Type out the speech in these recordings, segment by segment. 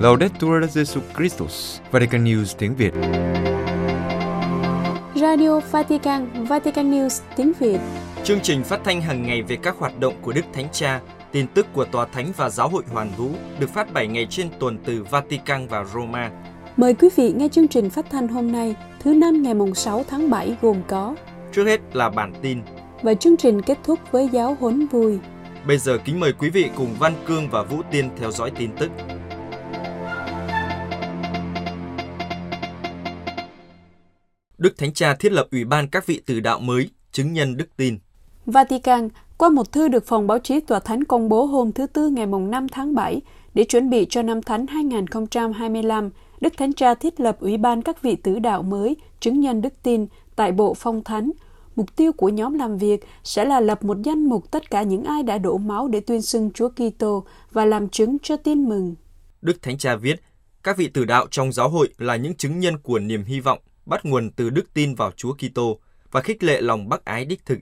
Laudetur Jesu Christus, Vatican News tiếng Việt. Radio Vatican, Vatican News tiếng Việt. Chương trình phát thanh hàng ngày về các hoạt động của Đức Thánh Cha, tin tức của Tòa Thánh và Giáo hội Hoàn Vũ được phát 7 ngày trên tuần từ Vatican và Roma. Mời quý vị nghe chương trình phát thanh hôm nay, thứ năm ngày mùng 6 tháng 7 gồm có Trước hết là bản tin. Và chương trình kết thúc với giáo huấn vui. Bây giờ kính mời quý vị cùng Văn Cương và Vũ Tiên theo dõi tin tức. Đức Thánh Cha thiết lập Ủy ban các vị tử đạo mới, chứng nhân đức tin. Vatican, qua một thư được phòng báo chí Tòa Thánh công bố hôm thứ Tư ngày mùng 5 tháng 7, để chuẩn bị cho năm Thánh 2025, Đức Thánh Cha thiết lập Ủy ban các vị tử đạo mới, chứng nhân đức tin tại Bộ Phong Thánh. Mục tiêu của nhóm làm việc sẽ là lập một danh mục tất cả những ai đã đổ máu để tuyên xưng Chúa Kitô và làm chứng cho tin mừng. Đức Thánh Cha viết, các vị tử đạo trong giáo hội là những chứng nhân của niềm hy vọng bắt nguồn từ đức tin vào Chúa Kitô và khích lệ lòng bác ái đích thực.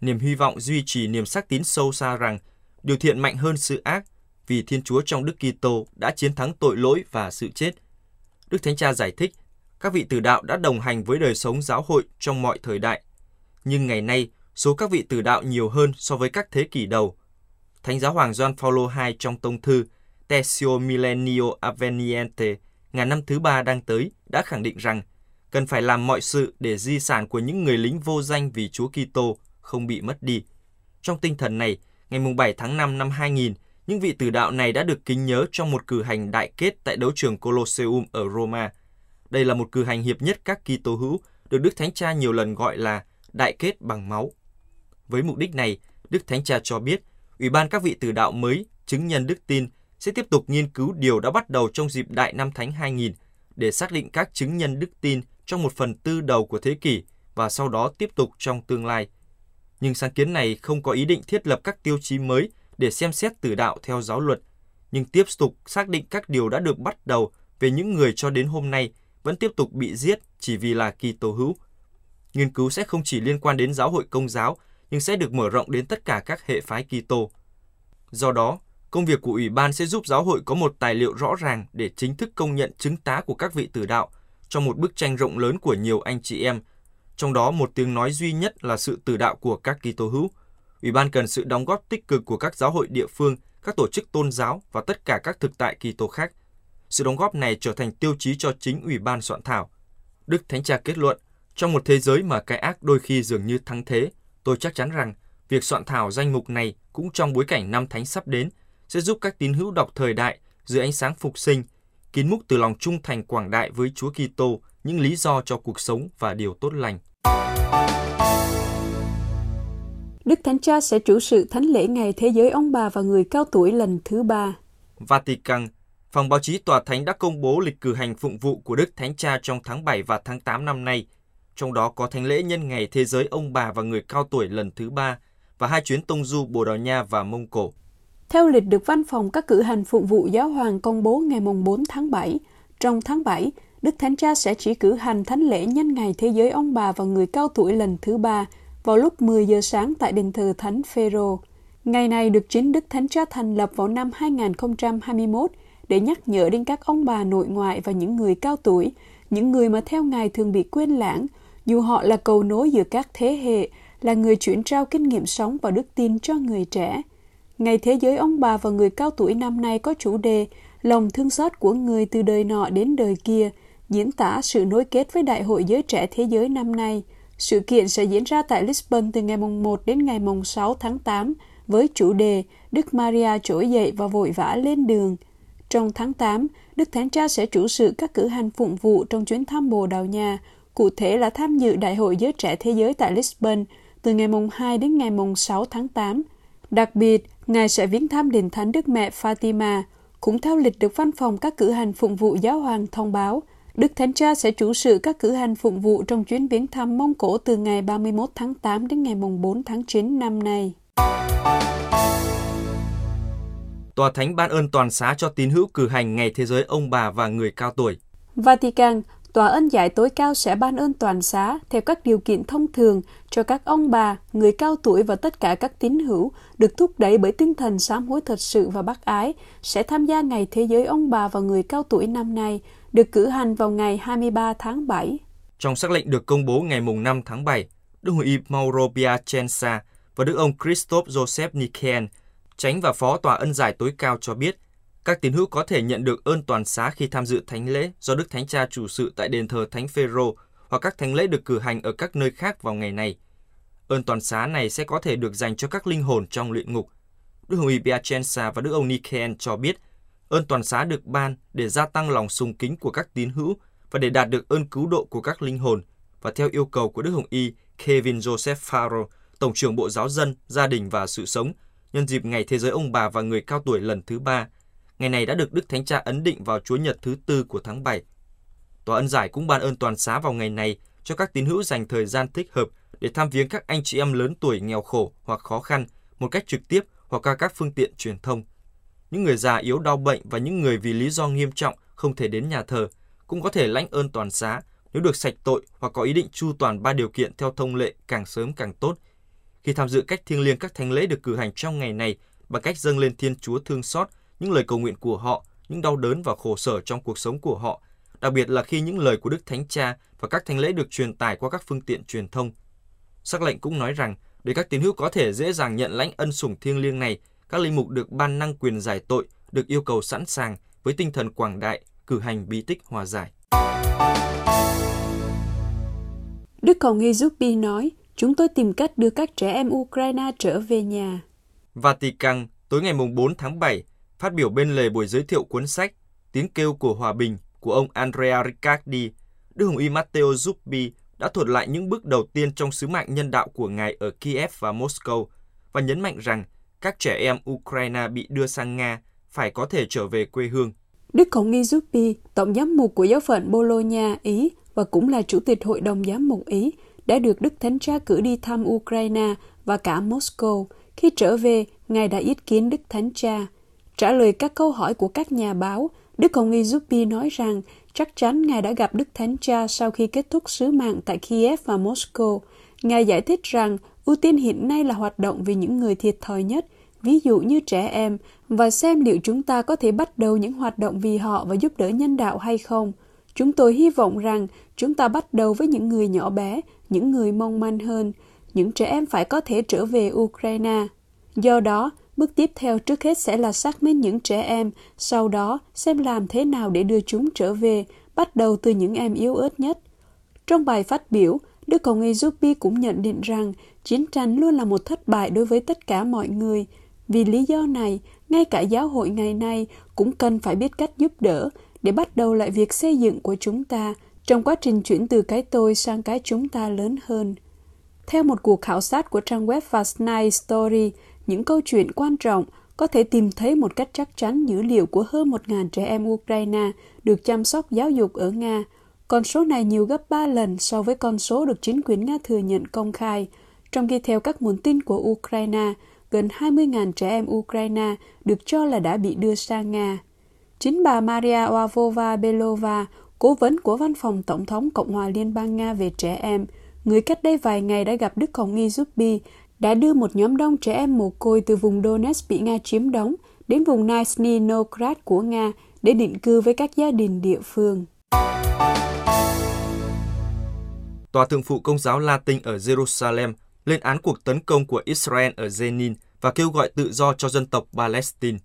Niềm hy vọng duy trì niềm xác tín sâu xa rằng điều thiện mạnh hơn sự ác vì Thiên Chúa trong Đức Kitô đã chiến thắng tội lỗi và sự chết. Đức Thánh Cha giải thích, các vị tử đạo đã đồng hành với đời sống giáo hội trong mọi thời đại. Nhưng ngày nay, số các vị tử đạo nhiều hơn so với các thế kỷ đầu. Thánh giáo hoàng Gioan Phaolô II trong tông thư Tessio Millennio Avveniente, ngàn năm thứ ba đang tới, đã khẳng định rằng cần phải làm mọi sự để di sản của những người lính vô danh vì Chúa Kitô không bị mất đi. Trong tinh thần này, ngày 7 tháng 5 năm 2000, những vị tử đạo này đã được kính nhớ trong một cử hành đại kết tại đấu trường Colosseum ở Roma. Đây là một cử hành hiệp nhất các Kitô hữu, được Đức Thánh Cha nhiều lần gọi là đại kết bằng máu. Với mục đích này, Đức Thánh Cha cho biết, Ủy ban các vị tử đạo mới, chứng nhân đức tin, sẽ tiếp tục nghiên cứu điều đã bắt đầu trong dịp Đại Năm Thánh 2000 để xác định các chứng nhân đức tin trong một phần tư đầu của thế kỷ và sau đó tiếp tục trong tương lai. Nhưng sáng kiến này không có ý định thiết lập các tiêu chí mới để xem xét tử đạo theo giáo luật, nhưng tiếp tục xác định các điều đã được bắt đầu về những người cho đến hôm nay vẫn tiếp tục bị giết chỉ vì là Kitô hữu. Nghiên cứu sẽ không chỉ liên quan đến giáo hội công giáo, nhưng sẽ được mở rộng đến tất cả các hệ phái Kitô. Do đó, công việc của Ủy ban sẽ giúp giáo hội có một tài liệu rõ ràng để chính thức công nhận chứng tá của các vị tử đạo trong một bức tranh rộng lớn của nhiều anh chị em. Trong đó một tiếng nói duy nhất là sự tử đạo của các Kitô hữu. Ủy ban cần sự đóng góp tích cực của các giáo hội địa phương, các tổ chức tôn giáo và tất cả các thực tại Kitô khác. Sự đóng góp này trở thành tiêu chí cho chính Ủy ban soạn thảo. Đức Thánh Cha kết luận, trong một thế giới mà cái ác đôi khi dường như thắng thế, tôi chắc chắn rằng việc soạn thảo danh mục này cũng trong bối cảnh năm thánh sắp đến sẽ giúp các tín hữu đọc thời đại dưới ánh sáng phục sinh, kín múc từ lòng trung thành quảng đại với Chúa Kitô những lý do cho cuộc sống và điều tốt lành. Đức Thánh Cha sẽ chủ sự thánh lễ ngày Thế giới ông bà và người cao tuổi lần thứ ba. Vatican, phòng báo chí Tòa Thánh đã công bố lịch cử hành phụng vụ của Đức Thánh Cha trong tháng 7 và tháng 8 năm nay. Trong đó có thánh lễ nhân ngày Thế giới ông bà và người cao tuổi lần thứ ba và hai chuyến tông du Bồ Đào Nha và Mông Cổ. Theo lịch được văn phòng các cử hành phụng vụ giáo hoàng công bố ngày mùng 4 tháng 7, trong tháng 7, Đức Thánh Cha sẽ chỉ cử hành thánh lễ nhân ngày Thế giới ông bà và người cao tuổi lần thứ ba vào lúc 10 giờ sáng tại đền thờ Thánh Phêrô. Ngày này được chính Đức Thánh Cha thành lập vào năm 2021 để nhắc nhở đến các ông bà nội ngoại và những người cao tuổi, những người mà theo Ngài thường bị quên lãng, dù họ là cầu nối giữa các thế hệ, là người chuyển trao kinh nghiệm sống và đức tin cho người trẻ. Ngày Thế giới ông bà và người cao tuổi năm nay có chủ đề Lòng thương xót của người từ đời nọ đến đời kia, diễn tả sự nối kết với Đại hội Giới Trẻ Thế giới năm nay. Sự kiện sẽ diễn ra tại Lisbon từ ngày mùng 1 đến ngày mùng 6 tháng 8 với chủ đề Đức Maria trỗi dậy và vội vã lên đường. Trong tháng 8, Đức Thánh Cha sẽ chủ sự các cử hành phụng vụ trong chuyến thăm Bồ Đào Nha, cụ thể là tham dự Đại hội Giới Trẻ Thế giới tại Lisbon từ ngày mùng 2 đến ngày mùng 6 tháng 8. Đặc biệt, Ngài sẽ viếng thăm đền thánh Đức Mẹ Fatima. Cũng theo lịch được văn phòng các cử hành phụng vụ giáo hoàng thông báo, Đức Thánh Cha sẽ chủ sự các cử hành phụng vụ trong chuyến viếng thăm Mông Cổ từ ngày 31 tháng 8 đến ngày mùng 4 tháng 9 năm nay. Tòa Thánh ban ơn toàn xá cho tín hữu cử hành Ngày Thế giới ông bà và người cao tuổi. Vatican, Tòa ân giải tối cao sẽ ban ơn toàn xá theo các điều kiện thông thường cho các ông bà, người cao tuổi và tất cả các tín hữu được thúc đẩy bởi tinh thần sám hối thật sự và bác ái sẽ tham gia Ngày Thế giới ông bà và người cao tuổi năm nay, được cử hành vào ngày 23 tháng 7. Trong sắc lệnh được công bố ngày 5 tháng 7, Đức Hội Y Mauro Piacenza và Đức ông Christophe Joseph Niken, tránh và phó tòa ân giải tối cao cho biết, các tín hữu có thể nhận được ơn toàn xá khi tham dự thánh lễ do Đức Thánh Cha chủ sự tại đền thờ Thánh Phêrô hoặc các thánh lễ được cử hành ở các nơi khác vào ngày này. Ơn toàn xá này sẽ có thể được dành cho các linh hồn trong luyện ngục. Đức Hồng Y Piacenza và Đức ông Niken cho biết, ơn toàn xá được ban để gia tăng lòng sùng kính của các tín hữu và để đạt được ơn cứu độ của các linh hồn và theo yêu cầu của Đức Hồng Y Kevin Joseph Farrow, Tổng trưởng Bộ Giáo dân, Gia đình và Sự sống, nhân dịp Ngày Thế giới ông bà và người cao tuổi lần thứ ba. Ngày này đã được Đức Thánh Cha ấn định vào Chúa Nhật thứ tư của tháng 7. Tòa ân giải cũng ban ơn toàn xá vào ngày này cho các tín hữu dành thời gian thích hợp để thăm viếng các anh chị em lớn tuổi nghèo khổ hoặc khó khăn một cách trực tiếp hoặc qua các phương tiện truyền thông. Những người già yếu đau bệnh và những người vì lý do nghiêm trọng không thể đến nhà thờ cũng có thể lãnh ơn toàn xá nếu được sạch tội hoặc có ý định chu toàn ba điều kiện theo thông lệ càng sớm càng tốt. Khi tham dự cách thiêng liêng các thánh lễ được cử hành trong ngày này bằng cách dâng lên Thiên Chúa thương xót những lời cầu nguyện của họ, những đau đớn và khổ sở trong cuộc sống của họ, đặc biệt là khi những lời của Đức Thánh Cha và các thánh lễ được truyền tải qua các phương tiện truyền thông. Sắc lệnh cũng nói rằng, để các tín hữu có thể dễ dàng nhận lãnh ân sủng thiêng liêng này, các linh mục được ban năng quyền giải tội, được yêu cầu sẵn sàng với tinh thần quảng đại, cử hành bí tích hòa giải. Đức Cầu nghi Zupi nói, chúng tôi tìm cách đưa các trẻ em Ukraine trở về nhà. Vatican, tối ngày 4 tháng 7, phát biểu bên lề buổi giới thiệu cuốn sách Tiếng kêu của hòa bình của ông Andrea Riccardi, Đức Hồng Y Matteo Zuppi đã thuật lại những bước đầu tiên trong sứ mạng nhân đạo của Ngài ở Kiev và Moscow và nhấn mạnh rằng các trẻ em Ukraine bị đưa sang Nga phải có thể trở về quê hương. Đức Hồng Y Zuppi, tổng giám mục của giáo phận Bologna, Ý và cũng là chủ tịch hội đồng giám mục Ý, đã được Đức Thánh Cha cử đi thăm Ukraine và cả Moscow. Khi trở về, Ngài đã ý kiến Đức Thánh Cha. Trả lời các câu hỏi của các nhà báo, Đức Hồng Y Zuppi nói rằng chắc chắn Ngài đã gặp Đức Thánh Cha sau khi kết thúc sứ mạng tại Kiev và Moscow. Ngài giải thích rằng ưu tiên hiện nay là hoạt động vì những người thiệt thòi nhất, ví dụ như trẻ em, và xem liệu chúng ta có thể bắt đầu những hoạt động vì họ và giúp đỡ nhân đạo hay không. Chúng tôi hy vọng rằng chúng ta bắt đầu với những người nhỏ bé, những người mong manh hơn. Những trẻ em phải có thể trở về Ukraine. Do đó, bước tiếp theo trước hết sẽ là xác minh những trẻ em, sau đó xem làm thế nào để đưa chúng trở về, bắt đầu từ những em yếu ớt nhất. Trong bài phát biểu, Đức Hồng Y Zuppi cũng nhận định rằng chiến tranh luôn là một thất bại đối với tất cả mọi người. Vì lý do này, ngay cả giáo hội ngày nay cũng cần phải biết cách giúp đỡ để bắt đầu lại việc xây dựng của chúng ta trong quá trình chuyển từ cái tôi sang cái chúng ta lớn hơn. Theo một cuộc khảo sát của trang web Fast Night Story, những câu chuyện quan trọng có thể tìm thấy một cách chắc chắn dữ liệu của hơn 1.000 trẻ em Ukraine được chăm sóc giáo dục ở Nga. Con số này nhiều gấp 3 lần so với con số được chính quyền Nga thừa nhận công khai. Trong khi theo các nguồn tin của Ukraine, gần 20.000 trẻ em Ukraine được cho là đã bị đưa sang Nga. Chính bà Maria Oavova Belova, cố vấn của Văn phòng Tổng thống Cộng hòa Liên bang Nga về trẻ em, người cách đây vài ngày đã gặp Đức Hồng Y Zupi, đã đưa một nhóm đông trẻ em mồ côi từ vùng Donetsk bị Nga chiếm đóng đến vùng Nizhny của Nga để định cư với các gia đình địa phương. Tòa Thượng phụ Công giáo Latin ở Jerusalem lên án cuộc tấn công của Israel ở Jenin và kêu gọi tự do cho dân tộc Palestine.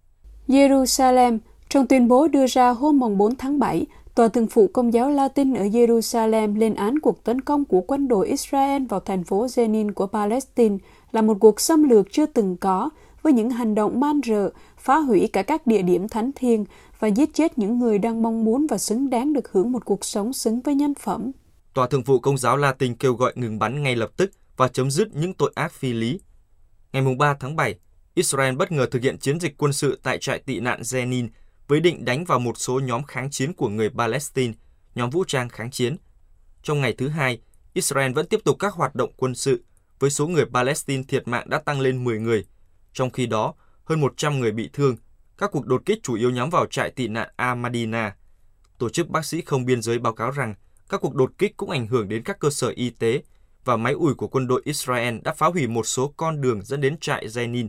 Jerusalem, trong tuyên bố đưa ra hôm 4 tháng 7, Tòa Thượng phụ Công giáo Latin ở Jerusalem lên án cuộc tấn công của quân đội Israel vào thành phố Jenin của Palestine là một cuộc xâm lược chưa từng có, với những hành động man rợ, phá hủy cả các địa điểm thánh thiêng và giết chết những người đang mong muốn và xứng đáng được hưởng một cuộc sống xứng với nhân phẩm. Tòa Thượng vụ Công giáo Latin kêu gọi ngừng bắn ngay lập tức và chấm dứt những tội ác phi lý. Ngày 3 tháng 7, Israel bất ngờ thực hiện chiến dịch quân sự tại trại tị nạn Jenin với định đánh vào một số nhóm kháng chiến của người Palestine, nhóm vũ trang kháng chiến. Trong ngày thứ hai, Israel vẫn tiếp tục các hoạt động quân sự, với số người Palestine thiệt mạng đã tăng lên 10 người. Trong khi đó, hơn 100 người bị thương. Các cuộc đột kích chủ yếu nhắm vào trại tị nạn Ahmadina. Tổ chức bác sĩ không biên giới báo cáo rằng Các cuộc đột kích cũng ảnh hưởng đến các cơ sở y tế và máy ủi của quân đội Israel đã phá hủy một số con đường dẫn đến trại Jenin,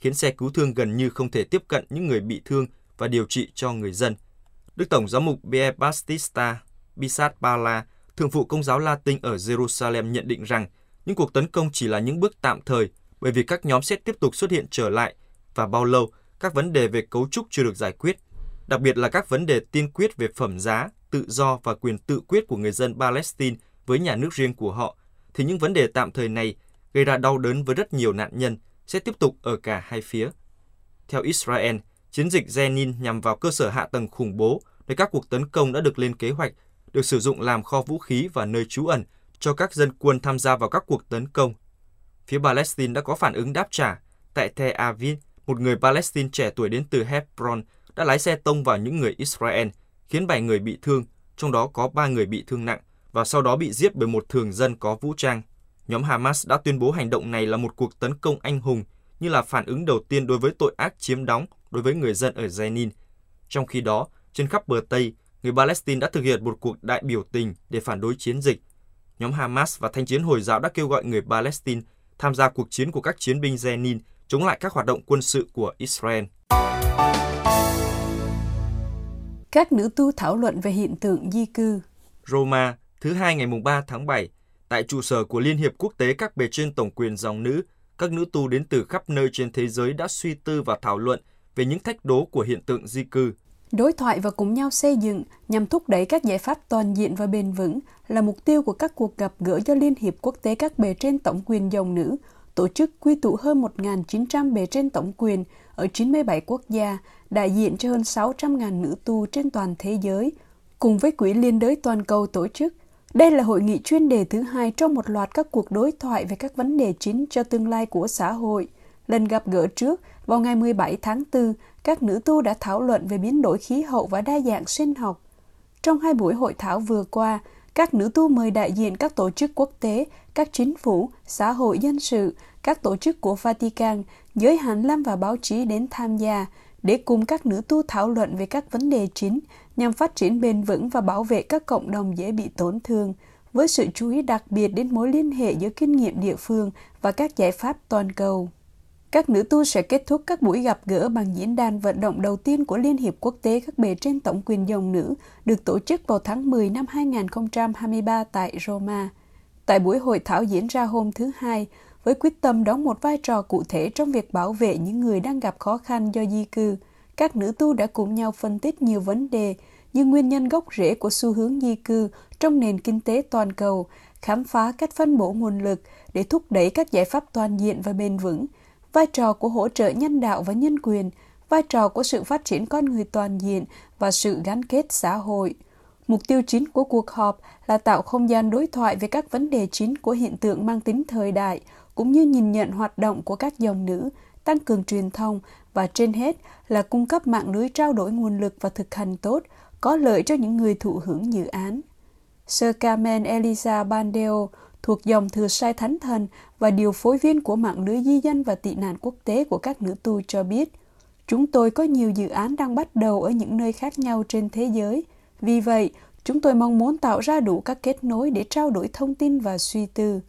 khiến xe cứu thương gần như không thể tiếp cận những người bị thương và điều trị cho người dân. Đức Tổng giám mục Pierre Baptista Bisat Bala, thượng phụ công giáo Latin ở Jerusalem nhận định rằng những cuộc tấn công chỉ là những bước tạm thời bởi vì các nhóm sẽ tiếp tục xuất hiện trở lại và bao lâu các vấn đề về cấu trúc chưa được giải quyết, đặc biệt là các vấn đề tiên quyết về phẩm giá, tự do và quyền tự quyết của người dân Palestine với nhà nước riêng của họ, thì những vấn đề tạm thời này gây ra đau đớn với rất nhiều nạn nhân sẽ tiếp tục ở cả hai phía. Theo Israel, chiến dịch Jenin nhằm vào cơ sở hạ tầng khủng bố nơi các cuộc tấn công đã được lên kế hoạch, được sử dụng làm kho vũ khí và nơi trú ẩn cho các dân quân tham gia vào các cuộc tấn công. Phía Palestine đã có phản ứng đáp trả. Tại Tel Aviv, một người Palestine trẻ tuổi đến từ Hebron đã lái xe tông vào những người Israel, khiến 7 người bị thương, trong đó có 3 người bị thương nặng, và sau đó bị giết bởi một thường dân có vũ trang. Nhóm Hamas đã tuyên bố hành động này là một cuộc tấn công anh hùng, như là phản ứng đầu tiên đối với tội ác chiếm đóng đối với người dân ở Jenin. Trong khi đó, trên khắp bờ Tây, người Palestine đã thực hiện một cuộc đại biểu tình để phản đối chiến dịch. Nhóm Hamas và thanh chiến Hồi giáo đã kêu gọi người Palestine tham gia cuộc chiến của các chiến binh Jenin chống lại các hoạt động quân sự của Israel. Các nữ tu thảo luận về hiện tượng di cư. Roma, thứ hai ngày 3 tháng 7, tại trụ sở của Liên hiệp Quốc tế các bề trên tổng quyền dòng nữ, các nữ tu đến từ khắp nơi trên thế giới đã suy tư và thảo luận về những thách đố của hiện tượng di cư. Đối thoại và cùng nhau xây dựng nhằm thúc đẩy các giải pháp toàn diện và bền vững là mục tiêu của các cuộc gặp gỡ do Liên hiệp Quốc tế các bề trên tổng quyền dòng nữ, tổ chức quy tụ hơn 1.900 bề trên tổng quyền ở 97 quốc gia, đại diện cho hơn 600.000 nữ tu trên toàn thế giới, cùng với Quỹ Liên đới Toàn cầu tổ chức. Đây là hội nghị chuyên đề thứ hai trong một loạt các cuộc đối thoại về các vấn đề chính cho tương lai của xã hội. Lần gặp gỡ trước, vào ngày 17 tháng 4, các nữ tu đã thảo luận về biến đổi khí hậu và đa dạng sinh học. Trong hai buổi hội thảo vừa qua, các nữ tu mời đại diện các tổ chức quốc tế, các chính phủ, xã hội dân sự, các tổ chức của Vatican, giới hàn lâm và báo chí đến tham gia để cùng các nữ tu thảo luận về các vấn đề chính nhằm phát triển bền vững và bảo vệ các cộng đồng dễ bị tổn thương, với sự chú ý đặc biệt đến mối liên hệ giữa kinh nghiệm địa phương và các giải pháp toàn cầu. Các nữ tu sẽ kết thúc các buổi gặp gỡ bằng diễn đàn vận động đầu tiên của Liên hiệp Quốc tế các bề trên tổng quyền dòng nữ, được tổ chức vào tháng 10 năm 2023 tại Roma. Tại buổi hội thảo diễn ra hôm thứ Hai, với quyết tâm đóng một vai trò cụ thể trong việc bảo vệ những người đang gặp khó khăn do di cư, các nữ tu đã cùng nhau phân tích nhiều vấn đề như nguyên nhân gốc rễ của xu hướng di cư trong nền kinh tế toàn cầu, khám phá cách phân bổ nguồn lực để thúc đẩy các giải pháp toàn diện và bền vững, vai trò của hỗ trợ nhân đạo và nhân quyền, vai trò của sự phát triển con người toàn diện và sự gắn kết xã hội. Mục tiêu chính của cuộc họp là tạo không gian đối thoại về các vấn đề chính của hiện tượng mang tính thời đại, cũng như nhìn nhận hoạt động của các dòng nữ, tăng cường truyền thông và trên hết là cung cấp mạng lưới trao đổi nguồn lực và thực hành tốt, có lợi cho những người thụ hưởng dự án. Sir Carmen Elisa Bandeo, thuộc dòng thừa sai thánh thần và điều phối viên của mạng lưới di dân và tị nạn quốc tế của các nữ tu cho biết, chúng tôi có nhiều dự án đang bắt đầu ở những nơi khác nhau trên thế giới. Vì vậy, chúng tôi mong muốn tạo ra đủ các kết nối để trao đổi thông tin và suy tư.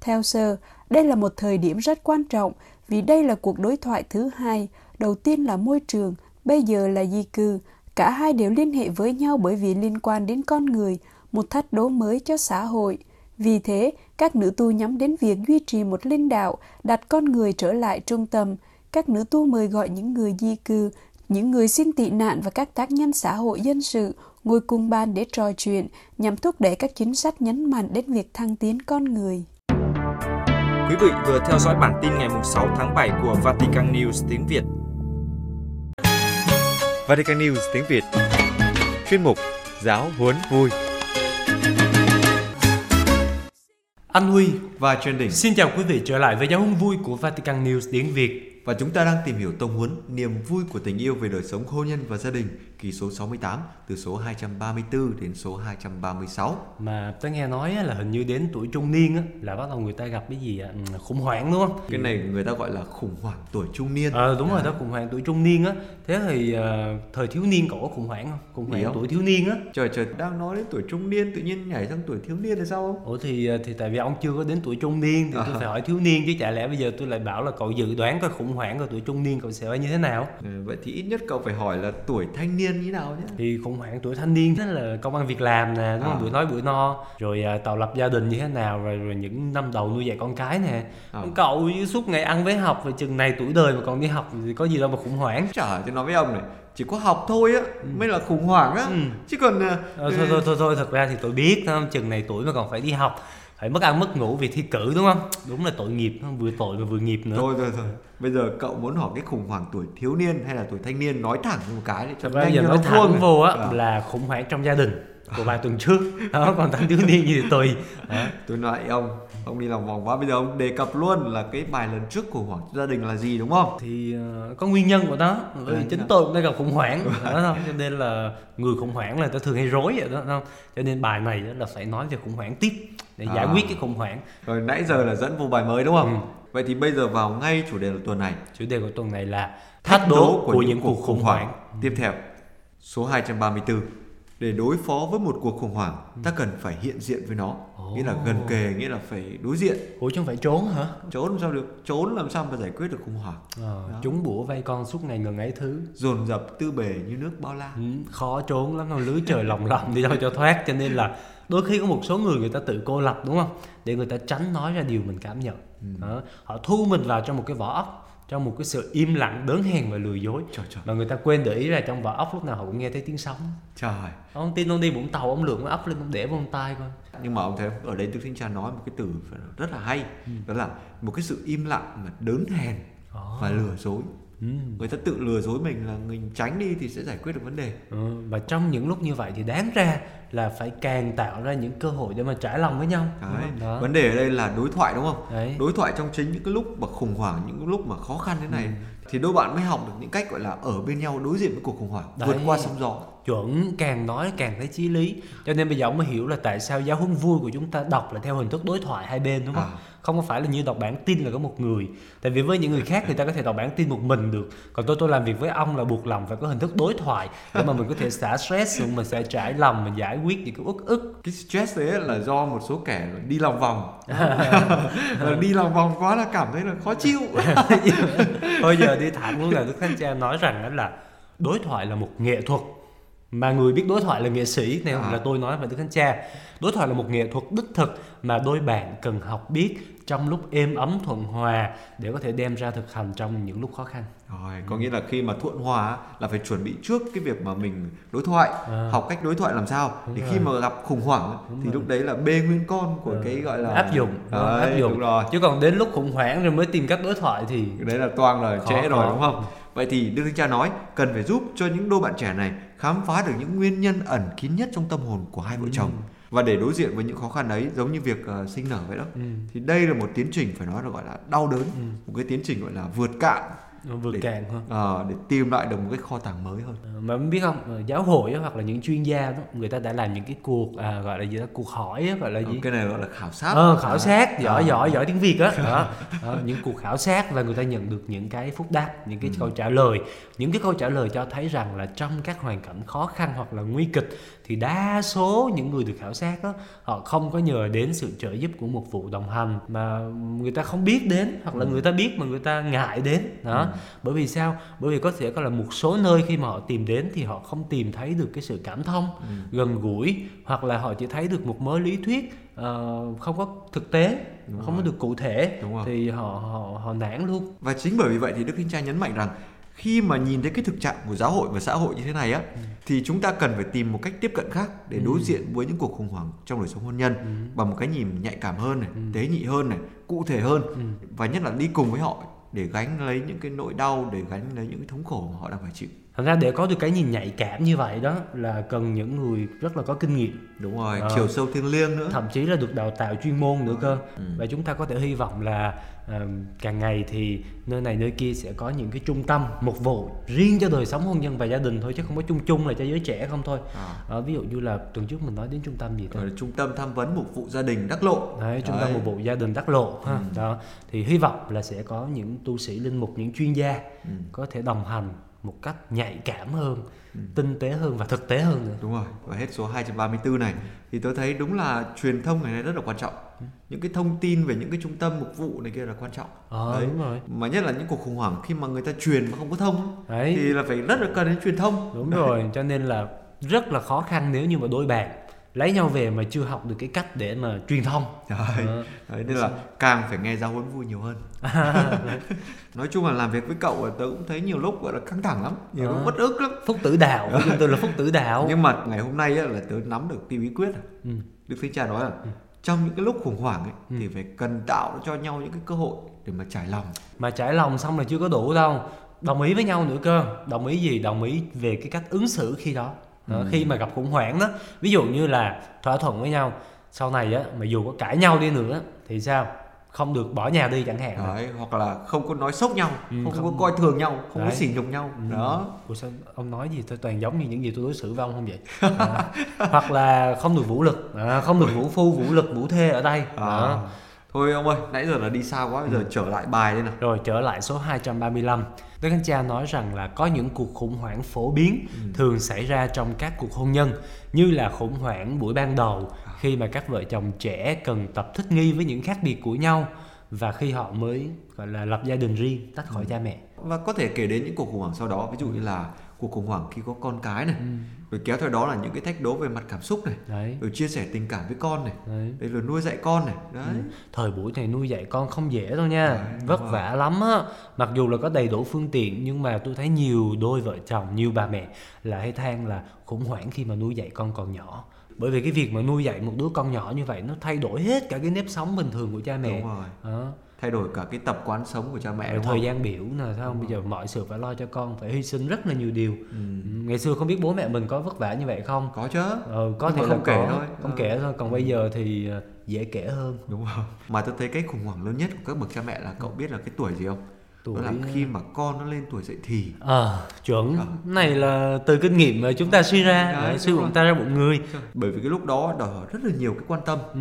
Theo Sơ, đây là một thời điểm rất quan trọng vì đây là cuộc đối thoại thứ hai, đầu tiên là môi trường, bây giờ là di cư. Cả hai đều liên hệ với nhau bởi vì liên quan đến con người, một thách đố mới cho xã hội. Vì thế, các nữ tu nhắm đến việc duy trì một linh đạo, đặt con người trở lại trung tâm. Các nữ tu mời gọi những người di cư, những người xin tị nạn và các tác nhân xã hội dân sự ngồi cùng bàn để trò chuyện nhằm thúc đẩy các chính sách nhấn mạnh đến việc thăng tiến con người. Quý vị vừa theo dõi bản tin ngày 6 tháng 7 của Vatican News tiếng Việt. Vatican News tiếng Việt Chuyên mục Giáo huấn vui Anh Huy và Trần Đình. Xin chào quý vị trở lại với giáo huấn vui của Vatican News tiếng Việt. Và chúng ta đang tìm hiểu tông huấn niềm vui của tình yêu về đời sống hôn nhân và gia đình kỳ số 68 từ số 234 đến số 236. Mà tôi nghe nói là hình như đến tuổi trung niên á, là bắt đầu người ta gặp cái gì? Ừ, khủng hoảng đúng không? Cái này người ta gọi là khủng hoảng tuổi trung niên. Ờ đúng rồi đó khủng hoảng tuổi trung niên á. Thế thì uh, thời thiếu niên cậu có khủng hoảng không? Khủng hoảng tuổi thiếu niên á. Trời trời đang nói đến tuổi trung niên tự nhiên nhảy sang tuổi thiếu niên là sao không? Ủa thì ờ, thì tại vì ông chưa có đến tuổi trung niên thì à. tôi phải hỏi thiếu niên chứ chả lẽ bây giờ tôi lại bảo là cậu dự đoán coi khủng hoảng của tuổi trung niên cậu sẽ như thế nào? Ừ, vậy thì ít nhất cậu phải hỏi là tuổi thanh niên như nào nhé. Thì khủng hoảng tuổi thanh niên đó là công ăn việc làm nè, đúng không? À. Buổi nói buổi no, rồi uh, tạo lập gia đình như thế nào, rồi rồi những năm đầu nuôi dạy con cái nè. À. Cậu suốt ngày ăn với học, rồi chừng này tuổi đời mà còn đi học thì có gì đâu mà khủng hoảng. Chả cho nói với ông này, chỉ có học thôi á ừ. mới là khủng hoảng á ừ. chứ còn ờ, thôi thôi thôi thôi thật ra thì tôi biết không chừng này tuổi mà còn phải đi học phải mất ăn mất ngủ vì thi cử đúng không? Đúng là tội nghiệp vừa tội mà vừa nghiệp nữa. Thôi thôi thôi. Bây giờ cậu muốn hỏi cái khủng hoảng tuổi thiếu niên hay là tuổi thanh niên nói thẳng một cái để cho bây giờ nói thẳng vô á à. là khủng hoảng trong gia đình của vài tuần trước. Đó còn thanh thiếu niên gì thì tùy. Đó. tôi nói ông ông đi lòng vòng quá. Bây giờ ông đề cập luôn là cái bài lần trước khủng hoảng gia đình là gì đúng không? Thì uh, có nguyên nhân của nó. Vì chính tôi cũng đang gặp khủng hoảng. Đó không cho nên là người khủng hoảng là ta thường hay rối vậy đó không? Cho nên bài này là phải nói về khủng hoảng tiếp để giải à. quyết cái khủng hoảng. Rồi nãy giờ là dẫn vô bài mới đúng không? Ừ. vậy thì bây giờ vào ngay chủ đề của tuần này. Chủ đề của tuần này là thách đố của, của những, cuộc khủng hoảng. hoảng. Tiếp theo số 234 để đối phó với một cuộc khủng hoảng ta cần phải hiện diện với nó. Oh. nghĩa là gần kề nghĩa là phải đối diện. Ủa chứ không phải trốn hả? Trốn làm sao được? Trốn làm sao mà giải quyết được khủng hoảng? À, chúng bủa vây con suốt ngày ngần ấy thứ. Dồn dập tư bề như nước bao la. Ừ, khó trốn lắm lưới trời lòng lòng đi đâu cho thoát. Cho nên là đôi khi có một số người người ta tự cô lập đúng không? Để người ta tránh nói ra điều mình cảm nhận. Ừ. đó. họ thu mình vào trong một cái vỏ ốc trong một cái sự im lặng đớn hèn và lừa dối trời, trời. mà người ta quên để ý là trong vỏ ốc lúc nào họ cũng nghe thấy tiếng sóng trời ông tin ông đi vũng tàu ông lượn cái ốc lên ông để vào tai coi nhưng mà ông thấy ở đây tôi xin cha nói một cái từ rất là hay ừ. đó là một cái sự im lặng mà đớn hèn oh. và lừa dối Ừ. người ta tự lừa dối mình là mình tránh đi thì sẽ giải quyết được vấn đề ừ. và trong những lúc như vậy thì đáng ra là phải càng tạo ra những cơ hội để mà trải lòng với nhau Đấy. Đó. vấn đề ở đây là đối thoại đúng không Đấy. đối thoại trong chính những cái lúc mà khủng hoảng những lúc mà khó khăn thế này ừ. Thì đôi bạn mới học được những cách gọi là ở bên nhau đối diện với cuộc khủng hoảng Đấy. vượt qua sóng gió. Chuẩn càng nói càng thấy chí lý. Cho nên bây giờ ông mới hiểu là tại sao giáo huấn vui của chúng ta đọc là theo hình thức đối thoại hai bên đúng không? À. không có phải là như đọc bản tin là có một người. Tại vì với những người khác người ta có thể đọc bản tin một mình được. Còn tôi tôi làm việc với ông là buộc lòng phải có hình thức đối thoại để mà mình có thể xả stress xuống mình sẽ trải lòng mình giải quyết những cái uất ức. Cái stress đấy là do một số kẻ đi lòng vòng. Đi lòng vòng quá là cảm thấy là khó chịu bây giờ đi thẳng luôn là đức thánh cha nói rằng đó là đối thoại là một nghệ thuật mà người biết đối thoại là nghệ sĩ này à. là tôi nói về đức thánh cha đối thoại là một nghệ thuật đích thực mà đôi bạn cần học biết trong lúc êm ấm thuận hòa để có thể đem ra thực hành trong những lúc khó khăn rồi có nghĩa là khi mà thuận hòa là phải chuẩn bị trước cái việc mà mình đối thoại à. học cách đối thoại làm sao đúng thì rồi. khi mà gặp khủng hoảng đúng thì rồi. lúc đấy là bê nguyên con của à. cái gọi là áp dụng đấy, áp dụng đúng rồi chứ còn đến lúc khủng hoảng rồi mới tìm cách đối thoại thì đấy là toang rồi trễ rồi đúng không vậy thì đức thánh cha nói cần phải giúp cho những đôi bạn trẻ này khám phá được những nguyên nhân ẩn kín nhất trong tâm hồn của hai vợ chồng ừ. và để đối diện với những khó khăn ấy giống như việc uh, sinh nở vậy đó ừ. thì đây là một tiến trình phải nói là gọi là đau đớn ừ. một cái tiến trình gọi là vượt cạn nó vượt cạn hơn à, để tìm lại được một cái kho tàng mới hơn à, mà biết không ờ, giáo hội đó, hoặc là những chuyên gia đó người ta đã làm những cái cuộc à, gọi là gì đó cuộc hỏi đó, gọi là gì cái này gọi là khảo sát ờ, khảo à. sát giỏi à. giỏi giỏi tiếng việt đó, đó. đó những cuộc khảo sát và người ta nhận được những cái phúc đáp những cái ừ. câu trả lời những cái câu trả lời cho thấy rằng là trong các hoàn cảnh khó khăn hoặc là nguy kịch thì đa số những người được khảo sát đó họ không có nhờ đến sự trợ giúp của một vụ đồng hành mà người ta không biết đến hoặc là ừ. người ta biết mà người ta ngại đến đó ừ. Bởi vì sao bởi vì có thể có là một số nơi khi mà họ tìm đến thì họ không tìm thấy được cái sự cảm thông ừ. gần gũi hoặc là họ chỉ thấy được một mớ lý thuyết uh, không có thực tế Đúng không rồi. có được cụ thể Đúng rồi. thì họ họ họ nản luôn và chính bởi vì vậy thì đức Hinh Cha nhấn mạnh rằng khi mà nhìn thấy cái thực trạng của giáo hội và xã hội như thế này á ừ. thì chúng ta cần phải tìm một cách tiếp cận khác để đối ừ. diện với những cuộc khủng hoảng trong đời sống hôn nhân ừ. bằng một cái nhìn nhạy cảm hơn này, ừ. tế nhị hơn này, cụ thể hơn ừ. và nhất là đi cùng với họ để gánh lấy những cái nỗi đau, để gánh lấy những cái thống khổ mà họ đang phải chịu thành ra để có được cái nhìn nhạy cảm như vậy đó là cần những người rất là có kinh nghiệm đúng rồi Ờ. chiều sâu thiêng liêng nữa thậm chí là được đào tạo chuyên môn nữa cơ Ừ. và chúng ta có thể hy vọng là ờ, càng ngày thì nơi này nơi kia sẽ có những cái trung tâm mục vụ riêng cho đời sống hôn nhân và gia đình thôi chứ không có chung chung là cho giới trẻ không thôi À. Ờ, ví dụ như là tuần trước mình nói đến trung tâm gì ta là trung tâm tham vấn mục vụ gia đình đắc lộ Đấy, trung tâm Đấy. mục vụ gia đình đắc lộ ha. Ừ. Đó thì hy vọng là sẽ có những tu sĩ linh mục những chuyên gia Ừ. có thể đồng hành một cách nhạy cảm hơn, Ừ. tinh tế hơn và thực tế hơn nữa. Đúng rồi, và hết số 234 này thì tôi thấy đúng là truyền thông ngày nay rất là quan trọng. Những cái thông tin về những cái trung tâm mục vụ này kia là quan trọng. Ờ Đấy. đúng rồi. Mà nhất là những cuộc khủng hoảng khi mà người ta truyền mà không có thông Đấy. thì là phải rất là cần đến truyền thông. Đúng rồi, cho nên là rất là khó khăn nếu như mà đôi bạn lấy nhau về mà chưa học được cái cách để mà truyền thông. Đấy. Ờ. Đấy, nên là càng phải nghe giáo huấn vui nhiều hơn. Nói chung là làm việc với cậu tớ cũng thấy nhiều lúc gọi là căng thẳng lắm, nhiều lúc Ờ. bất ức lắm. Phúc tử đạo, của chúng tôi là phúc tử đạo. Nhưng mà ngày hôm nay là tớ nắm được cái bí quyết rồi. Ừ. Đức Thánh Cha nói là trong những cái lúc khủng hoảng ấy Ừ. thì phải cần tạo cho nhau những cái cơ hội để mà trải lòng. Mà trải lòng xong là chưa có đủ đâu. Đồng ý với nhau nữa cơ. Đồng ý gì? Đồng ý về cái cách ứng xử khi đó. Đó, Ừ. Khi mà gặp khủng hoảng đó. Ví dụ như là thỏa thuận với nhau. Sau này á, mà dù có cãi nhau đi nữa thì sao? Không được bỏ nhà đi chẳng hạn. Đấy, hoặc là không có nói sốc nhau, Ừ, không, không- có coi thường nhau, không có Đấy. sỉ nhục nhau. Ừ. Đó. Ủa sao ông nói gì tôi toàn giống như những gì tôi đối xử với ông không vậy? À, hoặc là không được vũ lực, à, không được vũ phu, vũ lực, vũ thê ở đây. À. Đó. Thôi ông ơi, nãy giờ là đi xa quá, bây giờ trở lại bài đây nào. Rồi trở lại số 235. Đức Thánh Cha nói rằng là có những cuộc khủng hoảng phổ biến thường xảy ra trong các cuộc hôn nhân như là khủng hoảng buổi ban đầu khi mà các vợ chồng trẻ cần tập thích nghi với những khác biệt của nhau và khi họ mới gọi là lập gia đình riêng tách khỏi cha mẹ. Và có thể kể đến những cuộc khủng hoảng sau đó, ví dụ như là cuộc khủng hoảng khi có con cái này, rồi kéo theo đó là những cái thách đố về mặt cảm xúc này, Đấy. rồi chia sẻ tình cảm với con này, Đấy. đây rồi nuôi dạy con này, đấy. Thời buổi này nuôi dạy con không dễ đâu nha, Đấy, vất rồi. vả lắm á. Mặc dù là có đầy đủ phương tiện nhưng mà tôi thấy nhiều đôi vợ chồng, nhiều bà mẹ là hay than là khủng hoảng khi mà nuôi dạy con còn nhỏ. Bởi vì cái việc mà nuôi dạy một đứa con nhỏ như vậy nó thay đổi hết cả cái nếp sống bình thường của cha mẹ. Đúng rồi. Đó. Thay đổi cả cái tập quán sống của cha mẹ đúng thời không? gian biểu nè, thấy không? Bây giờ mọi sự phải lo cho con, phải hy sinh rất là nhiều điều. Ừ. Ừ, Ngày xưa không biết bố mẹ mình có vất vả như vậy không? Có chứ. Ờ, có Nhưng thể không kể có, thôi. Không Ờ. kể thôi, còn bây giờ thì ờ, dễ kể hơn. Đúng không? Mà tôi thấy cái khủng hoảng lớn nhất của các bậc cha mẹ là cậu biết là cái tuổi gì không? Tuổi Đó là khi mà con nó lên tuổi dậy thì. Ờ, chuẩn. Ờ. Này là từ kinh nghiệm mà chúng ta suy ra, Đấy, suy bụng ta ra bụng người. Bởi vì cái lúc đó đòi hỏi rất là nhiều cái quan tâm, Ừ,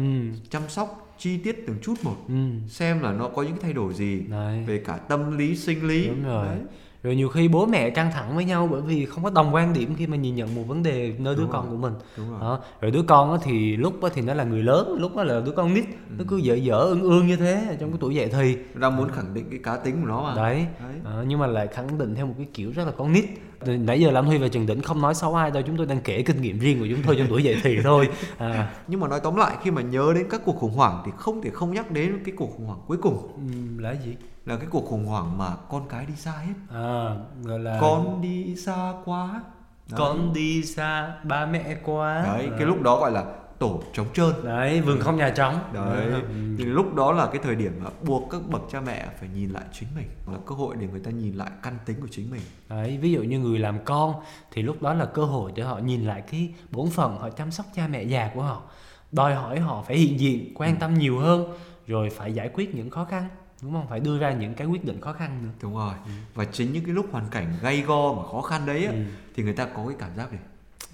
chăm sóc chi tiết từng chút một, ừ. xem là nó có những cái thay đổi gì Đấy. về cả tâm lý, sinh lý. Đúng rồi. Đấy. Rồi nhiều khi bố mẹ căng thẳng với nhau bởi vì không có đồng quan điểm khi mà nhìn nhận một vấn đề nơi đứa Đúng con rồi. của mình. Đúng rồi. Đó. Rồi đứa con thì lúc thì nó là người lớn, lúc đó là đứa con nít, Ừ. nó cứ dở dở ương ương như thế trong cái tuổi dậy thì. Đang muốn khẳng định cái cá tính của nó mà. Đấy. Đấy. Ờ, nhưng mà lại khẳng định theo một cái kiểu rất là con nít. Nãy giờ Lam Huy và Trần Đỉnh không nói xấu ai đâu, chúng tôi đang kể kinh nghiệm riêng của chúng tôi trong tuổi dậy thì thôi. À, Nhưng mà nói tóm lại khi mà nhớ đến các cuộc khủng hoảng thì không thể không nhắc đến cái cuộc khủng hoảng cuối cùng ừm, là gì? Là cái cuộc khủng hoảng mà con cái đi xa hết. À, gọi là Con đi xa quá. Đấy. con đi xa ba mẹ quá Đấy, cái lúc đó gọi là tổ trống trơn. đấy vườn không nhà trống Đấy, Ừ. thì lúc đó là cái thời điểm mà buộc các bậc cha mẹ phải nhìn lại chính mình, là cơ hội để người ta nhìn lại căn tính của chính mình. đấy ví dụ như người làm con thì lúc đó là cơ hội để họ nhìn lại cái bổn phận họ chăm sóc cha mẹ già của họ đòi hỏi họ phải hiện diện quan tâm nhiều hơn rồi phải giải quyết những khó khăn đúng không phải đưa ra những cái quyết định khó khăn nữa Đúng rồi. Và chính những cái lúc hoàn cảnh gay go mà khó khăn đấy á, Ừ. thì người ta có cái cảm giác này,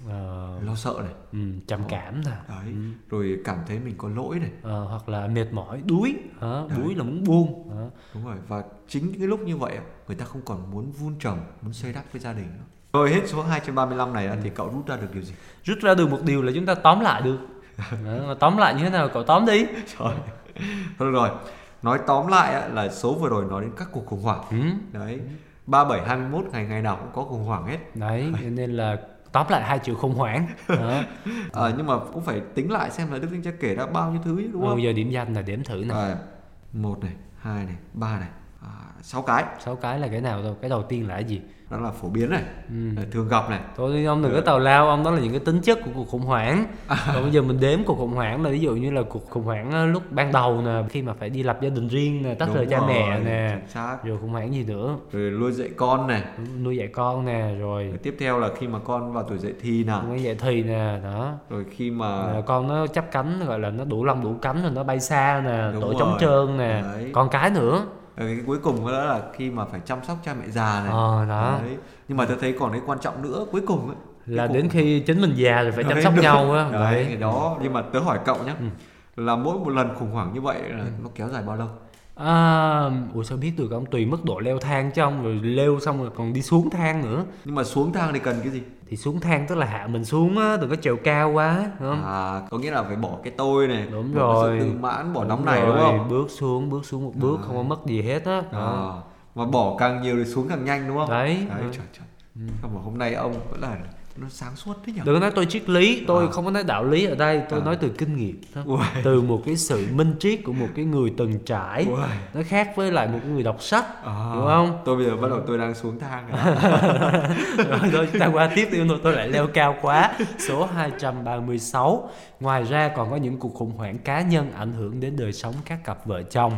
Ờ, lo sợ này, ừ, trầm cảm nè đấy, Ừ. rồi cảm thấy mình có lỗi này. Ờ, hoặc là mệt mỏi đuối hả? Đấy. đuối là muốn buông hả? Đúng rồi, và chính những cái lúc như vậy người ta không còn muốn vun trồng, muốn xây đắp với gia đình nữa. Rồi hết số 235 này á, thì cậu rút ra được điều gì? rút ra được một điều là chúng ta tóm lại được Đó, tóm lại như thế nào cậu tóm đi Trời. Thôi được rồi. Nói tóm lại là số vừa rồi nói đến các cuộc khủng hoảng. ừ. Đấy. 37 21 ngày ngày nào cũng có khủng hoảng hết. đấy nên là tóm lại hai chữ khủng hoảng. À, nhưng mà cũng phải tính lại xem là Đức Thánh Cha kể ra bao nhiêu thứ đúng không? bây giờ điểm danh là điểm thử nè À, một này, hai này, ba này. à, 6 cái sáu cái là cái nào đâu cái đầu tiên là cái gì đó là phổ biến này. Ừ. thường gặp này. Thôi ông đừng có tào lao ông đó là những cái tính chất của cuộc khủng hoảng. Còn bây giờ mình đếm cuộc khủng hoảng là ví dụ như là cuộc khủng hoảng ờ, lúc ban đầu nè khi mà phải đi lập gia đình riêng nè tách rời cha mẹ nè rồi khủng hoảng gì nữa. Rồi nuôi dạy con này. Nuôi dạy con nè rồi rồi tiếp theo là khi mà con vào tuổi dậy thì nào. Nuôi dạy thì nè đó. Rồi khi mà Rồi con nó chắp cánh gọi là nó đủ lông đủ cánh rồi nó bay xa nè Đúng tổ rồi. trống trơn nè Đấy. con cái nữa rồi cái cuối cùng đó là khi mà phải chăm sóc cha mẹ già này. Ờ đó. Đấy. nhưng mà tôi thấy còn cái quan trọng nữa cuối cùng ấy là đến cùng- khi chính mình già rồi phải chăm Đấy, sóc đúng. nhau á. Đấy, đó. Nhưng mà tớ hỏi cậu nhé Ừ. là mỗi một lần khủng hoảng như vậy là nó kéo dài bao lâu? À, ủa sao biết được ông tùy mức độ leo thang ông? Rồi leo xong rồi còn đi xuống thang nữa. Nhưng mà xuống thang thì cần cái gì thì xuống thang tức là hạ mình xuống á đừng có trèo cao quá đúng không à có nghĩa là phải bỏ cái tôi này Đúng bỏ cái rồi. sự tự mãn bỏ Đúng nóng này đúng không bước xuống bước xuống một bước Đấy. không có mất gì hết á à, mà bỏ càng nhiều thì xuống càng nhanh đúng không Đấy. đấy Ừ. trời trời Không mà hôm nay ông vẫn là nó sáng suốt thế nhỉ? Đừng nói tôi triết lý tôi À. không có nói đạo lý ở đây tôi À. nói từ kinh nghiệm thôi. Từ một cái sự minh triết của một cái người từng trải nó khác với lại một cái người đọc sách À, đúng không? Tôi bây giờ bắt đầu tôi đang xuống thang rồi. Rồi thôi chúng ta qua tiếp đi tôi lại leo cao quá. Số 236 ngoài ra còn có những cuộc khủng hoảng cá nhân ảnh hưởng đến đời sống các cặp vợ chồng.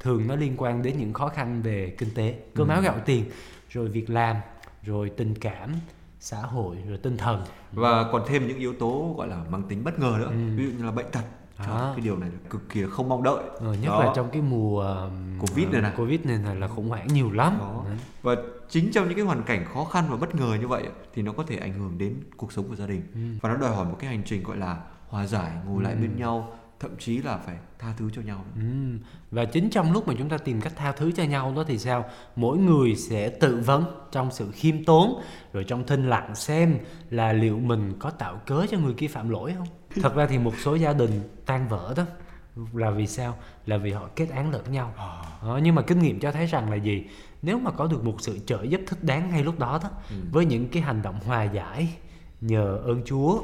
Thường nó liên quan đến những khó khăn về kinh tế. Cơm áo gạo tiền rồi việc làm rồi tình cảm xã hội rồi tinh thần và còn thêm những yếu tố gọi là mang tính bất ngờ nữa ví dụ như là bệnh tật Trời, Ừ. Đó. cái điều này là cực kỳ không mong đợi Ờ, nhất Đó. là trong cái mùa Covid này này. Covid này này là khủng hoảng nhiều lắm. Đó. Đấy. và chính trong những cái hoàn cảnh khó khăn và bất ngờ như vậy thì nó có thể ảnh hưởng đến cuộc sống của gia đình Ừ. và nó đòi hỏi một cái hành trình gọi là hòa giải ngồi lại bên nhau thậm chí là phải tha thứ cho nhau nữa. Ừm, Và chính trong lúc mà chúng ta tìm cách tha thứ cho nhau đó thì sao? Mỗi người sẽ tự vấn trong sự khiêm tốn rồi trong thinh lặng xem là liệu mình có tạo cớ cho người kia phạm lỗi không? Thật ra thì một số gia đình tan vỡ đó là vì sao? Là vì họ kết án lẫn nhau. Đó, nhưng mà kinh nghiệm cho thấy rằng là gì? Nếu mà có được một sự trợ giúp thích đáng ngay lúc đó đó với những cái hành động hòa giải nhờ ơn Chúa,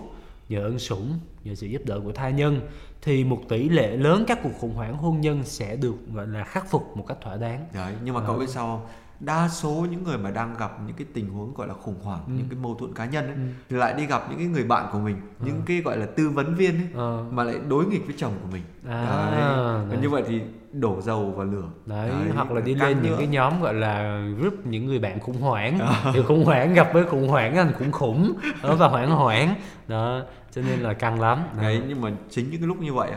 nhờ ơn sủng, nhờ sự giúp đỡ của tha nhân thì một tỷ lệ lớn các cuộc khủng hoảng hôn nhân sẽ được gọi là khắc phục một cách thỏa đáng. đấy nhưng mà cậu biết sao không? đa số những người mà đang gặp những cái tình huống gọi là khủng hoảng Ừ. những cái mâu thuẫn cá nhân ấy, thì lại đi gặp những cái người bạn của mình những cái gọi là tư vấn viên ấy, Ờ. mà lại đối nghịch với chồng của mình À, đấy. Và đấy. như vậy thì đổ dầu vào lửa. Đấy, hoặc là đi lên những nữa. cái nhóm gọi là group những người bạn khủng hoảng. Thì khủng hoảng gặp với khủng hoảng anh cũng khủng. Đó và hoảng hoảng. Đó cho nên là căng lắm. Đấy nhưng mà chính những cái lúc như vậy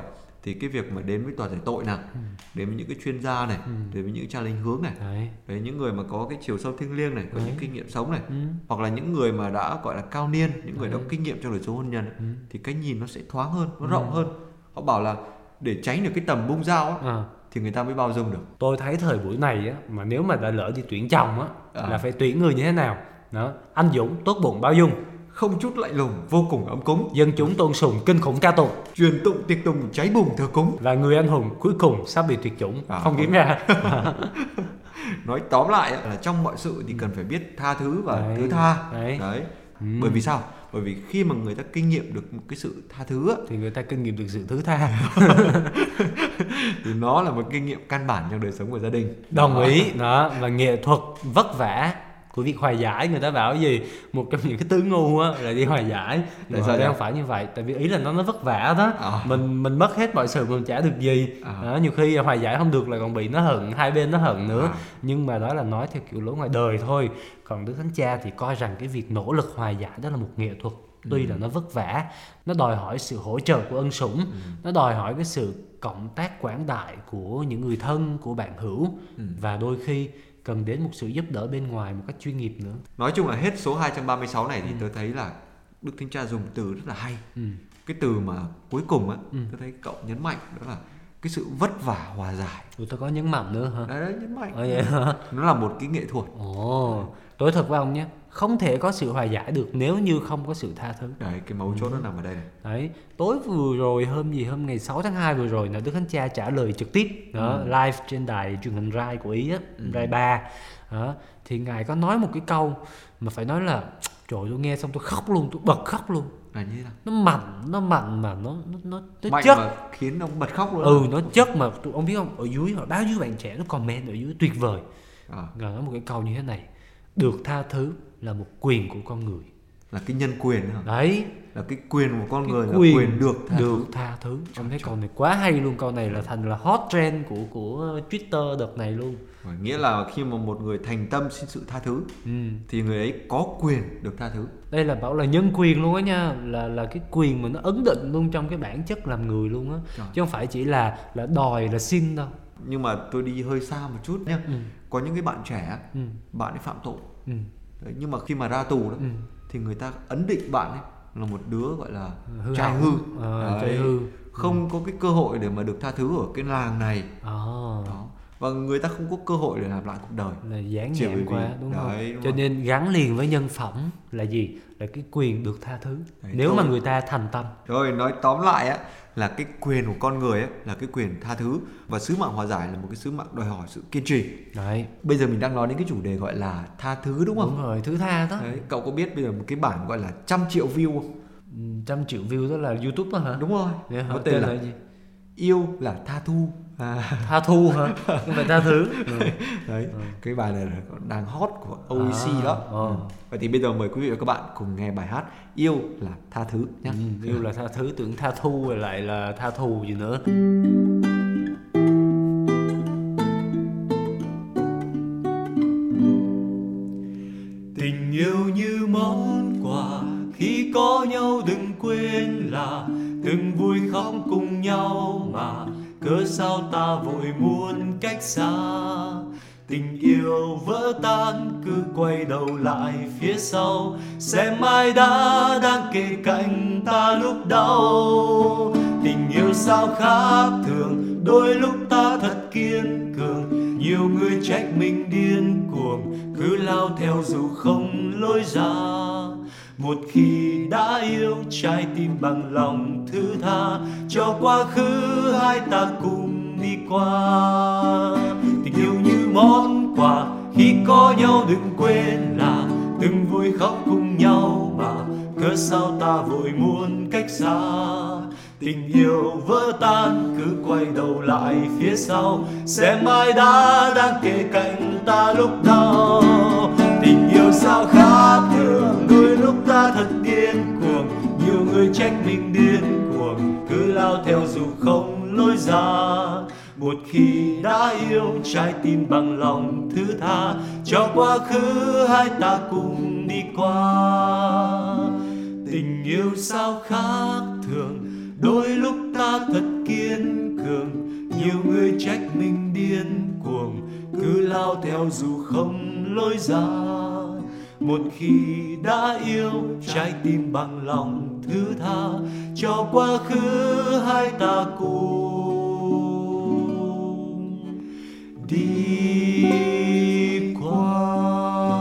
thì cái việc mà đến với tòa giải tội nào Ừ. đến với những cái chuyên gia này đến với những cha linh hướng này đấy. đấy những người mà có cái chiều sâu thiêng liêng này có những kinh nghiệm sống này Ừ. hoặc là những người mà đã gọi là cao niên những người đã có kinh nghiệm trong đời sống hôn nhân ấy, Ừ. thì cái nhìn nó sẽ thoáng hơn nó rộng hơn. Họ bảo là để tránh được cái tầm bung dao á, à. Thì người ta mới bao dung được. Tôi thấy thời buổi này á mà nếu mà đã lỡ đi tuyển chồng á À. là phải tuyển người như thế nào? Đó anh dũng tốt bụng bao dung. Không chút lạnh lùng vô cùng ấm cúng. Dân chúng tôn sùng kinh khủng ca tụng. Truyền tụng tiệc tùng cháy bùng thờ cúng. Và người anh hùng cuối cùng sắp bị tuyệt chủng. À, không kiếm ra. Nói tóm lại là trong mọi sự thì cần phải biết tha thứ và Đấy, thứ tha. Đấy. Ừ. bởi vì sao bởi vì khi mà người ta kinh nghiệm được một cái sự tha thứ á, thì người ta kinh nghiệm được sự thứ tha. Thì nó là một kinh nghiệm căn bản trong đời sống của gia đình. Đồng ý. Đó và nghệ thuật vất vả của việc hòa giải người ta bảo gì một trong những cái tứ ngu á là đi hòa giải nhưng sao đây không phải như vậy tại vì ý là nó nó vất vả đó À. mình mình mất hết mọi sự mình chả được gì À. đó, nhiều khi hòa giải không được là còn bị nó hận hai bên nó hận nữa À. nhưng mà đó là nói theo kiểu lối ngoài đời thôi còn đức thánh cha thì coi rằng cái việc nỗ lực hòa giải đó là một nghệ thuật tuy Ừ. là nó vất vả nó đòi hỏi sự hỗ trợ của ân sủng Ừ. nó đòi hỏi cái sự cộng tác quảng đại của những người thân của bạn hữu Ừ. và đôi khi cần đến một sự giúp đỡ bên ngoài một cách chuyên nghiệp nữa. Nói chung là hết số 236 này thì tôi thấy là Đức Thánh Cha dùng từ rất là hay. Ừ. cái từ mà cuối cùng á Ừ. tôi thấy cậu nhấn mạnh đó là cái sự vất vả hòa giải. Ủa, tôi có nhấn mạnh nữa hả? Đấy, đấy nhấn mạnh. Vậy hả? Nó là một cái nghệ thuật. Ồ tôi thật với ông nhé không thể có sự hòa giải được nếu như không có sự tha thứ. Đấy cái mấu chốt nó nằm ở đây này. Đấy, tối vừa rồi hôm gì hôm ngày 6 tháng 2 vừa rồi là Đức Thánh Cha trả lời trực tiếp. Đó, live trên đài truyền hình Rai của Ý á, Rai 3. Đó, thì ngài có nói một cái câu mà phải nói là trời tôi nghe xong tôi khóc luôn tôi bật khóc luôn. Là như nào? Nó mạnh nó mạnh mà nó nó nó, nó mạnh chất. mà khiến ông bật khóc luôn ừ nó chất mà ông biết không? Ở dưới họ bao nhiêu bạn trẻ nó comment ở dưới tuyệt vời. À, rồi nói một cái câu như thế này được tha thứ là một quyền của con người. Là cái nhân quyền hả? đấy. Là cái quyền của con cái người là quyền được tha được thứ. tha thứ. Ông thấy câu này quá hay luôn câu này là thành là hot trend của của Twitter đợt này luôn. Rồi, nghĩa là khi mà một người thành tâm xin sự tha thứ ừ. thì người ấy có quyền được tha thứ. Đây là bảo là nhân quyền luôn á nha. Là là cái quyền mà nó ấn định luôn trong cái bản chất làm người luôn á. Chứ không phải chỉ là là đòi là xin đâu. Nhưng mà tôi đi hơi xa một chút nhé ừ. có những cái bạn trẻ Ừ. bạn ấy phạm tội Ừ. Đấy, nhưng mà khi mà ra tù đó Ừ. thì người ta ấn định bạn ấy là một đứa gọi là hư trai hư Ờ, Đấy. trai hư không có cái cơ hội để mà được tha thứ ở cái làng này Ờ. đó và người ta không có cơ hội để làm lại cuộc đời là bởi nhãn vì- quá đúng không đấy, đúng cho không? nên gắn liền với nhân phẩm là gì là cái quyền được tha thứ Đấy, nếu thôi. mà người ta thành tâm rồi nói tóm lại á là cái quyền của con người ấy là cái quyền tha thứ và sứ mạng hòa giải là một cái sứ mạng đòi hỏi sự kiên trì đấy bây giờ mình đang nói đến cái chủ đề gọi là tha thứ đúng không đúng rồi thứ tha đó Đấy, cậu có biết bây giờ một cái bản gọi là trăm triệu view không? Ừ, trăm triệu view đó là youtube đó hả Đúng rồi. Vậy hả? Có tên là gì yêu là tha thu. À, tha thu hả không phải tha thứ ừ. đấy, cái bài này là đang hot của OEC À, đó. ờ. Ừ. Vậy thì bây giờ mời quý vị và các bạn cùng nghe bài hát Yêu là tha thứ nhé. Ừ, yêu là tha thứ tưởng tha thu rồi lại là tha thù gì nữa từng vui khóc cùng nhau mà cớ sao ta vội muốn cách xa? Tình yêu vỡ tan, cứ quay đầu lại phía sau xem ai đã đang kề cạnh ta lúc đau. Tình yêu sao khác thường, đôi lúc ta thật kiên cường. Nhiều người trách mình điên cuồng, cứ lao theo dù không lối ra một khi đã yêu, trái tim bằng lòng thứ tha. Cho quá khứ, hai ta cùng đi qua. Tình yêu như món quà, khi có nhau đừng quên là. Từng vui khóc cùng nhau mà, cớ sao ta vội muốn cách xa? Tình yêu vỡ tan, cứ quay đầu lại phía sau. Xem ai đã đang kề cạnh ta lúc đau tình yêu sao khác thường. Đôi lúc ta thật điên cuồng nhiều người trách mình điên cuồng. Cứ lao theo dù không lối ra. Một khi đã yêu, trái tim bằng lòng thứ tha. Cho quá khứ, hai ta cùng đi qua. Tình yêu sao khác thường, đôi lúc ta thật kiên cường. Nhiều người trách mình điên cuồng, cứ lao theo dù không lối ra. Một khi đã yêu, trái tim bằng lòng thứ tha. Cho quá khứ hai ta cùng đi qua.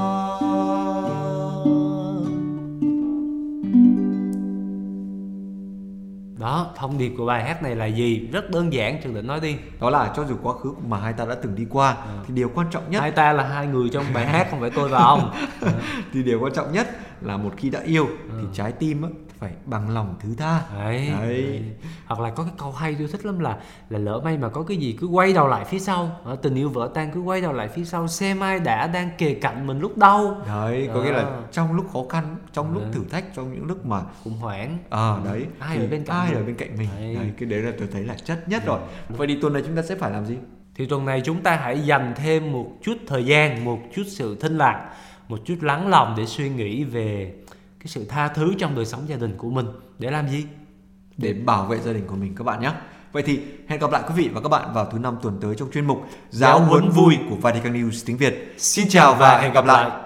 Đó thông điệp của bài hát này là gì rất đơn giản trường định nói đi Đó là cho dù quá khứ mà hai ta đã từng đi qua thì điều quan trọng nhất hai ta là hai người trong bài hát không phải tôi và ông thì điều quan trọng nhất là một khi đã yêu thì trái tim á, phải bằng lòng thứ tha. đấy, Đấy. đấy. hoặc là có cái câu hay tôi thích lắm là là lỡ may mà có cái gì cứ quay đầu lại phía sau Ờ, tình yêu vỡ tan cứ quay đầu lại phía sau xem ai đã đang kề cạnh mình lúc đau Đấy, có nghĩa là trong lúc khó khăn, trong lúc Đấy. thử thách, trong những lúc mà khủng hoảng à đấy Ai thì ở bên cạnh ai. Ở bên cạnh mình. Đấy. đấy. cái đấy là tôi thấy là chất nhất rồi. Vậy thì tuần này chúng ta sẽ phải làm gì? Thì tuần này chúng ta hãy dành thêm một chút thời gian một chút sự thinh lặng một chút lắng lòng để suy nghĩ về cái sự tha thứ trong đời sống gia đình của mình. Để làm gì? Để bảo vệ gia đình của mình các bạn nhé. Vậy thì hẹn gặp lại quý vị và các bạn vào thứ năm tuần tới trong chuyên mục giáo huấn vui của Vatican News tiếng Việt. Xin chào và hẹn gặp lại